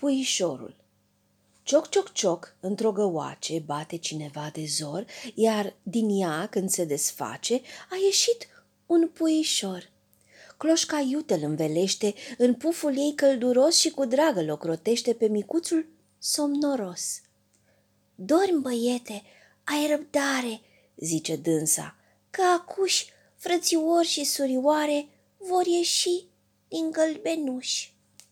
Puișorul Cioc, cioc, cioc, într-o găoace bate cineva de zor, iar din ea, când se desface, a ieșit un puișor. Cloșca iute îl învelește în puful ei călduros și cu dragă locrotește pe micuțul somnoros. Dormi, băiete, ai răbdare, zice dânsa, că acuși frățiori și surioare vor ieși din gălbenuși.